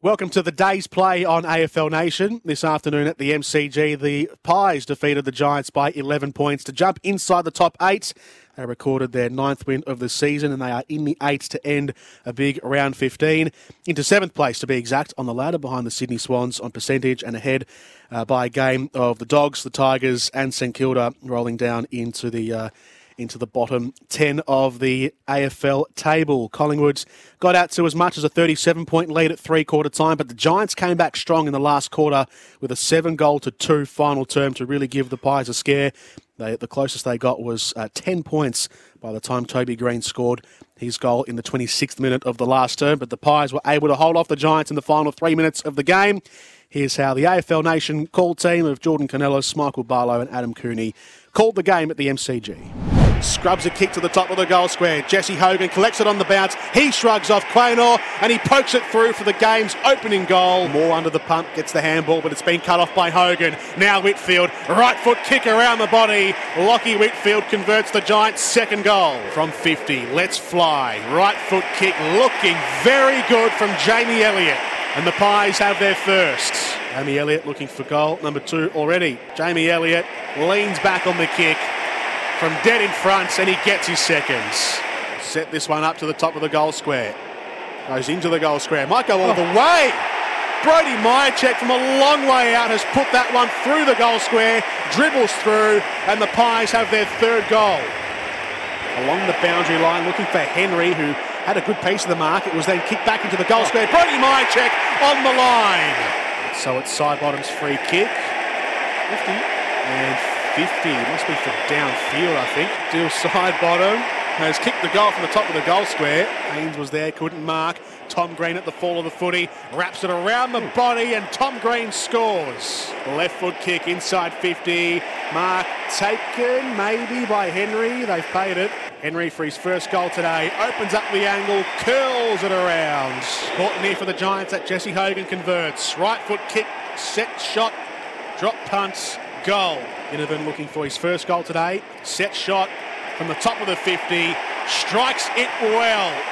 Welcome to the day's play on AFL Nation. This afternoon at the MCG, the Pies defeated the Giants by 11 points to jump inside the top eight. They recorded their ninth win of the season and they are in the eight to end a big round 15. Into seventh place, to be exact, on the ladder behind the Sydney Swans on percentage and ahead uh, by a game of the Dogs, the Tigers, and St Kilda rolling down into the. Uh, into the bottom 10 of the AFL table. Collingwood's got out to as much as a 37 point lead at three quarter time, but the Giants came back strong in the last quarter with a seven goal to two final term to really give the Pies a scare. They, the closest they got was uh, 10 points by the time Toby Greene scored his goal in the 26th minute of the last term, but the Pies were able to hold off the Giants in the final three minutes of the game. Here's how the AFL Nation call team of Jordan Canellis, Michael Barlow, and Adam Cooney called the game at the MCG. Scrubs a kick to the top of the goal square. Jesse Hogan collects it on the bounce. He shrugs off Quaynor and he pokes it through for the game's opening goal. More under the pump, gets the handball, but it's been cut off by Hogan. Now Whitfield, right foot kick around the body. Lachie Whitfield converts the Giants' second goal from 50. Let's fly. Right foot kick looking very good from Jamie Elliott. And the Pies have their first. Jamie Elliott looking for goal number two already. Jamie Elliott leans back on the kick from dead in front and he gets his seconds. Set this one up to the top of the goal square. Goes into the goal square. Might go all the oh. way. Brody Mihocek from a long way out has put that one through the goal square, dribbles through, and the Pies have their third goal. Along the boundary line, looking for Henry, who had a good pace of the mark. It was then kicked back into the goal oh. square. Brody Mihocek on the line. So it's Sidebottom's free kick. 50. And 50. Must be for downfield, I think. Steele Sidebottom. Has kicked the goal from the top of the goal square. Haynes was there, couldn't mark. Tom Green at the fall of the footy, wraps it around the body, and Tom Green scores. Left foot kick inside 50. Mark taken maybe by Henry. They've paid it. Henry for his first goal today opens up the angle, curls it around. Caught near for the Giants that Jesse Hogan converts. Right foot kick, set shot, drop punts, goal. Ginnivan looking for his first goal today. Set shot from the top of the 50, strikes it well.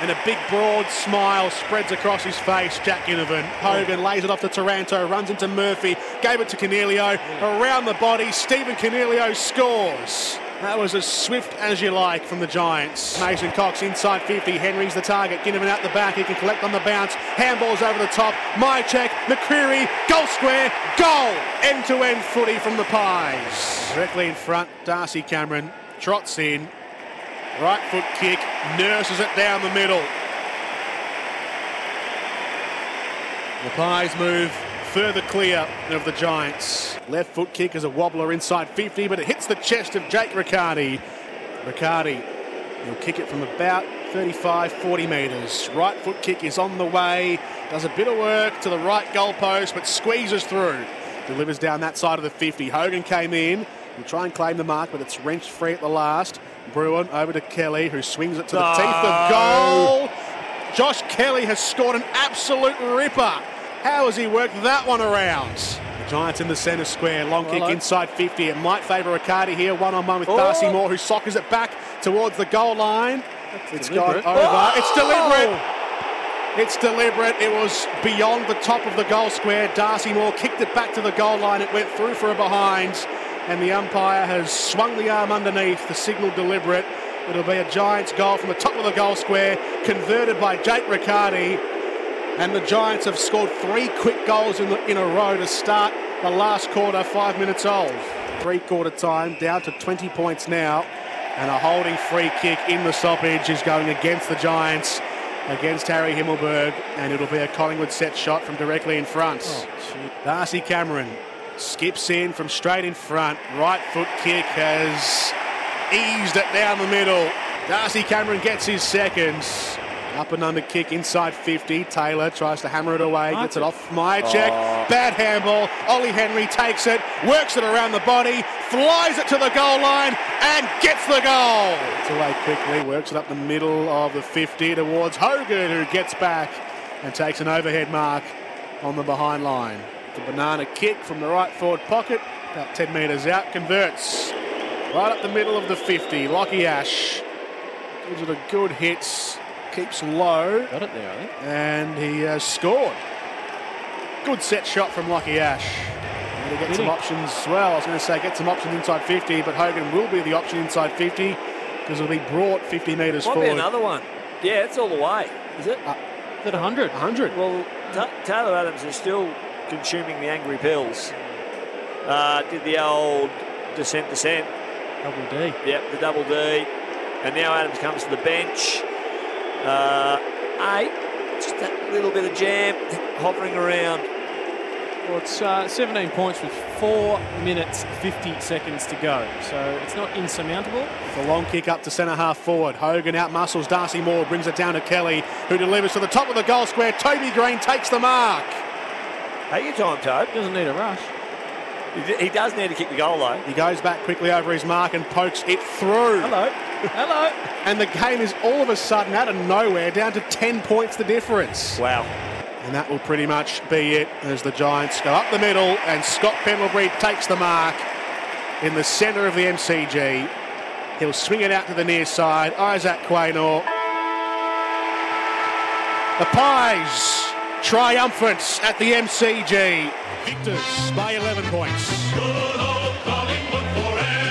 And a big broad smile spreads across his face. Jack Ginnivan. Hogan lays it off to Taranto, runs into Murphy, gave it to Coniglio. Around the body, Stephen Coniglio scores. That was as swift as you like from the Giants. Mason Cox inside 50. Henry's the target. Ginnivan out the back. He can collect on the bounce. Handballs over the top. Mihocek, McCreery. goal square, goal. End to end footy from the Pies. Directly in front, Darcy Cameron trots in. Right foot kick, nurses it down the middle. The Pies move further clear of the Giants. Left foot kick is a wobbler inside 50, but it hits the chest of Jake Riccardi. Riccardi, he'll kick it from about 35, 40 metres. Right foot kick is on the way, does a bit of work to the right goalpost, but squeezes through. Delivers down that side of the 50. Hogan came in, will try and claim the mark, but it's wrenched free at the last. Bruin over to Kelly, who swings it to the No. teeth of goal. Josh Kelly has scored an absolute ripper. How has he worked that one around? The Giants in the centre square, long kick inside 50. It might favour Riccardi here, one on one with Darcy Oh. Moore, who soccers it back towards the goal line. It's gone over. Oh! It's deliberate. It's deliberate. It was beyond the top of the goal square. Darcy Moore kicked it back to the goal line. It went through for a behind. And the umpire has swung the arm underneath. The signal deliberate. It'll be a Giants goal from the top of the goal square, converted by Jake Riccardi. And the Giants have scored three quick goals in, the, in a row to start the last quarter, five minutes old. Three quarter time, down to 20 points now. And a holding free kick in the stoppage is going against the Giants, against Harry Himmelberg. And it'll be a Collingwood set shot from directly in front. Oh, Darcy Cameron skips in from straight in front. Right foot kick has eased it down the middle. Darcy Cameron gets his seconds. Up and under kick inside 50. Taylor tries to hammer it away, gets it off Mihocek. Oh. Bad handball. Ollie Henry takes it, works it around the body, flies it to the goal line, and gets the goal. It's away quickly, works it up the middle of the 50 towards Hogan, who gets back and takes an overhead mark on the behind line. The banana kick from the right forward pocket, about 10 metres out, converts right up the middle of the 50. Lachie Ash gives it a good hit, keeps low, Got it there, I think. and he has scored. Good set shot from Lachie Ash. And he get some he? options. Well, I was going to say get some options inside 50, but Hogan will be the option inside 50 because it'll be brought 50 metres Might be forward. another one. Yeah, it's all the way, is it? Is it 100? 100. Well, Ta Taylor Adams is still consuming the angry pills. Uh, did the old descent, descent. Double D. Yep, the double D. And now Adams comes to the bench. Uh, eight, just that little bit of jam hovering around. Well, it's uh, 17 points with 4 minutes 50 seconds to go. So it's not insurmountable. The long kick up to centre half forward. Hogan out muscles Darcy Moore, brings it down to Kelly, who delivers to the top of the goal square. Toby Greene takes the mark. Take your time, Toad. Doesn't need a rush. He He does need to kick the goal, though. He goes back quickly over his mark and pokes it through. Hello. Hello. And the game is all of a sudden out of nowhere down to 10 points the difference. Wow. And that will pretty much be it as the Giants go up the middle and Scott Pendlebury takes the mark in the centre of the MCG. He'll swing it out to the near side. Isaac Quaynor. The Pies triumphant at the MCG. Victors by 11 points.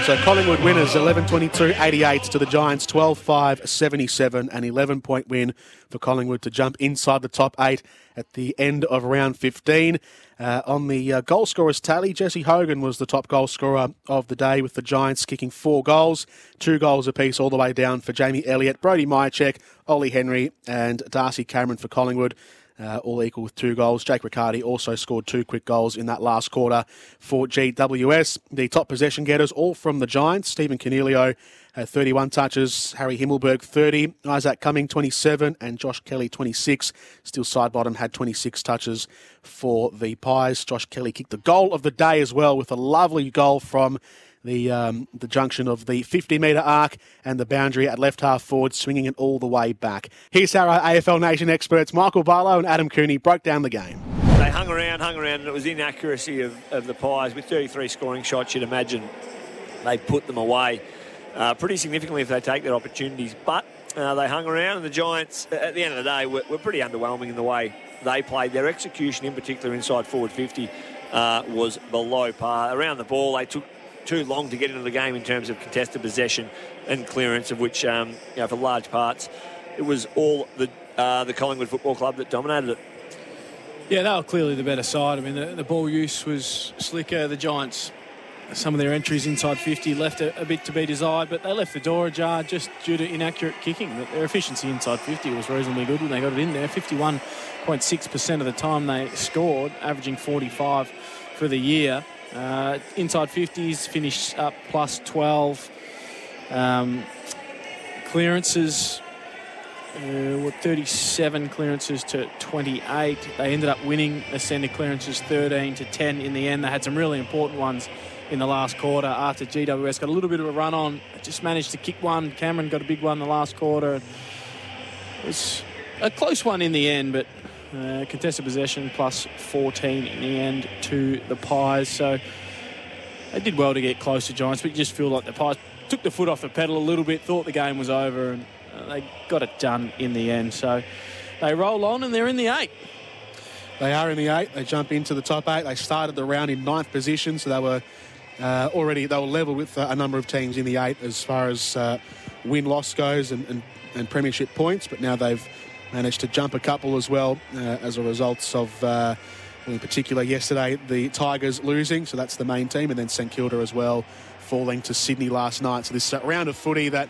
So Collingwood winners 11-22-88 to the Giants 12-5-77, an 11 point win for Collingwood to jump inside the top eight at the end of round 15. Uh, on the uh, goal scorers tally, Jesse Hogan was the top goal scorer of the day with the Giants kicking four goals, two goals apiece all the way down for Jamie Elliott, Brody Mihocek, Ollie Henry and Darcy Cameron for Collingwood uh, all equal with two goals. Jake Riccardi also scored two quick goals in that last quarter for GWS. The top possession getters, all from the Giants. Stephen Coniglio had 31 touches, Harry Himmelberg 30, Isaac Cumming 27, and Josh Kelly 26. Steele Sidebottom had 26 touches for the Pies. Josh Kelly kicked the goal of the day as well with a lovely goal from the um, the junction of the 50 metre arc and the boundary at left half forward, swinging it all the way back. Here's how our AFL Nation experts Michael Barlow and Adam Cooney broke down the game. They hung around, hung around, and it was inaccuracy of, of the Pies. With 33 scoring shots, you'd imagine they put them away uh, pretty significantly if they take their opportunities. But uh, they hung around, and the Giants, at the end of the day, were, were pretty underwhelming in the way they played. Their execution, in particular inside forward 50, uh, was below par. Around the ball, they took too long to get into the game in terms of contested possession and clearance, of which, um, you know, for large parts, it was all the uh, the Collingwood Football Club that dominated it. Yeah, they were clearly the better side. I mean, the, the ball use was slicker. The Giants, some of their entries inside 50 left a, a bit to be desired, but they left the door ajar just due to inaccurate kicking. But their efficiency inside 50 was reasonably good when they got it in there. 51.6% of the time they scored, averaging 45 for the year. Uh, inside 50s finished up plus 12. Um, clearances uh, what 37 clearances to 28. They ended up winning the centre clearances 13 to 10 in the end. They had some really important ones in the last quarter after GWS got a little bit of a run on. Just managed to kick one. Cameron got a big one in the last quarter. It was a close one in the end, but uh, contested possession plus 14 in the end to the Pies. So they did well to get close to Giants, but you just feel like the Pies took the foot off the pedal a little bit, thought the game was over, and uh, they got it done in the end. So they roll on and they're in the eight. They are in the eight. They jump into the top eight. They started the round in ninth position, so they were uh, already they were level with uh, a number of teams in the eight as far as uh, win loss goes and, and, and premiership points. But now they've managed to jump a couple as well uh, as a result of. Uh, well, in particular, yesterday the Tigers losing, so that's the main team, and then St Kilda as well falling to Sydney last night. So this uh, round of footy that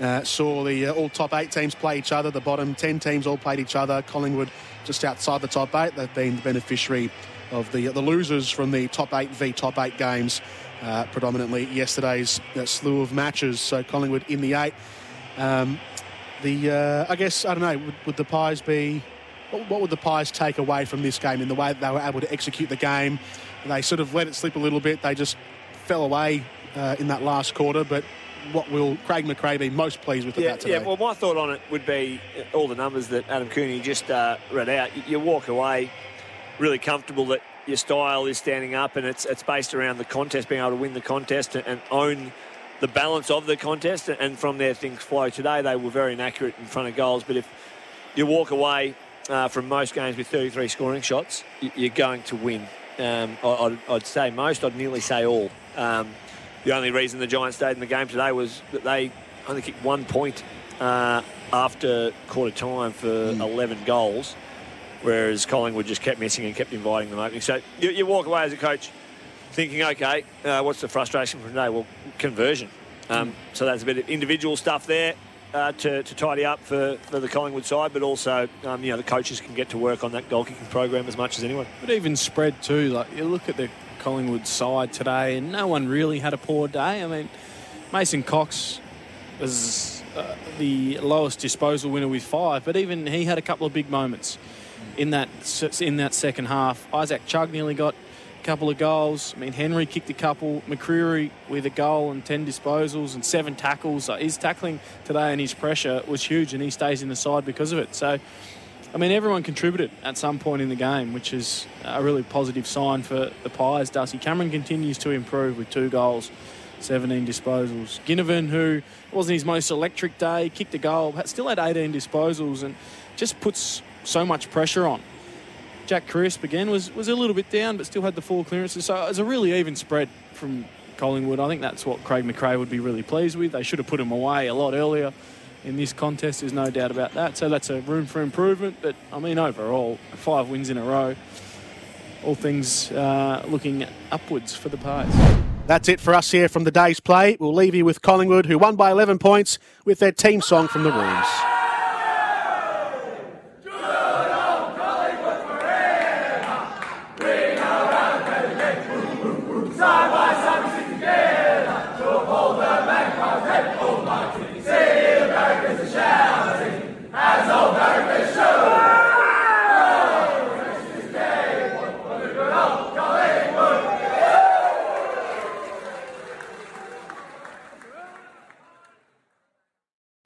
uh, saw the uh, all top eight teams play each other. The bottom ten teams all played each other. Collingwood just outside the top eight. They've been the beneficiary of the the losers from the top eight v top eight games, uh, predominantly yesterday's slew of matches. So Collingwood in the eight. Um, the uh, I guess I don't know. Would, would the Pies be? What, what would the Pies take away from this game in the way that they were able to execute the game? They sort of let it slip a little bit. They just fell away uh, in that last quarter, but what will Craig McRae be most pleased with yeah, about today? Yeah, well, my thought on it would be uh, all the numbers that Adam Cooney just uh, read out. You, you walk away really comfortable that your style is standing up and it's it's based around the contest, being able to win the contest and, and own the balance of the contest, and from there things flow. Today they were very inaccurate in front of goals, but if you walk away uh, from most games with 33 scoring shots, you're going to win. Um, I'd, I'd say most, I'd nearly say all. Um, the only reason the Giants stayed in the game today was that they only kicked one point uh, after quarter time for 11 goals, whereas Collingwood just kept missing and kept inviting them opening. So you, you walk away as a coach thinking, okay, uh, what's the frustration from today? Well, conversion. Um, so that's a bit of individual stuff there. Uh, to, to tidy up for, for the Collingwood side, but also um, you know the coaches can get to work on that goal kicking program as much as anyone. But even spread too. Like you look at the Collingwood side today, and no one really had a poor day. I mean, Mason Cox was uh, the lowest disposal winner with five, but even he had a couple of big moments in that in that second half. Isaac Chug nearly got couple of goals. I mean, Henry kicked a couple. McCreery with a goal and ten disposals and seven tackles. Uh, his tackling today and his pressure was huge, and he stays in the side because of it. So. I mean, everyone contributed at some point in the game, which is a really positive sign for the Pies. Darcy Cameron continues to improve with two goals, 17 disposals. Ginnivan, who wasn't his most electric day, kicked a goal, still had 18 disposals and just puts so much pressure on. Jack Crisp, again, was, was a little bit down, but still had the four clearances. So it was a really even spread from Collingwood. I think that's what Craig McRae would be really pleased with. They should have put him away a lot earlier in this contest. There's no doubt about that. So that's a room for improvement. But I mean, overall, five wins in a row. All things uh, looking upwards for the Pies. That's it for us here from the day's play. We'll leave you with Collingwood, who won by 11 points with their team song from the rooms.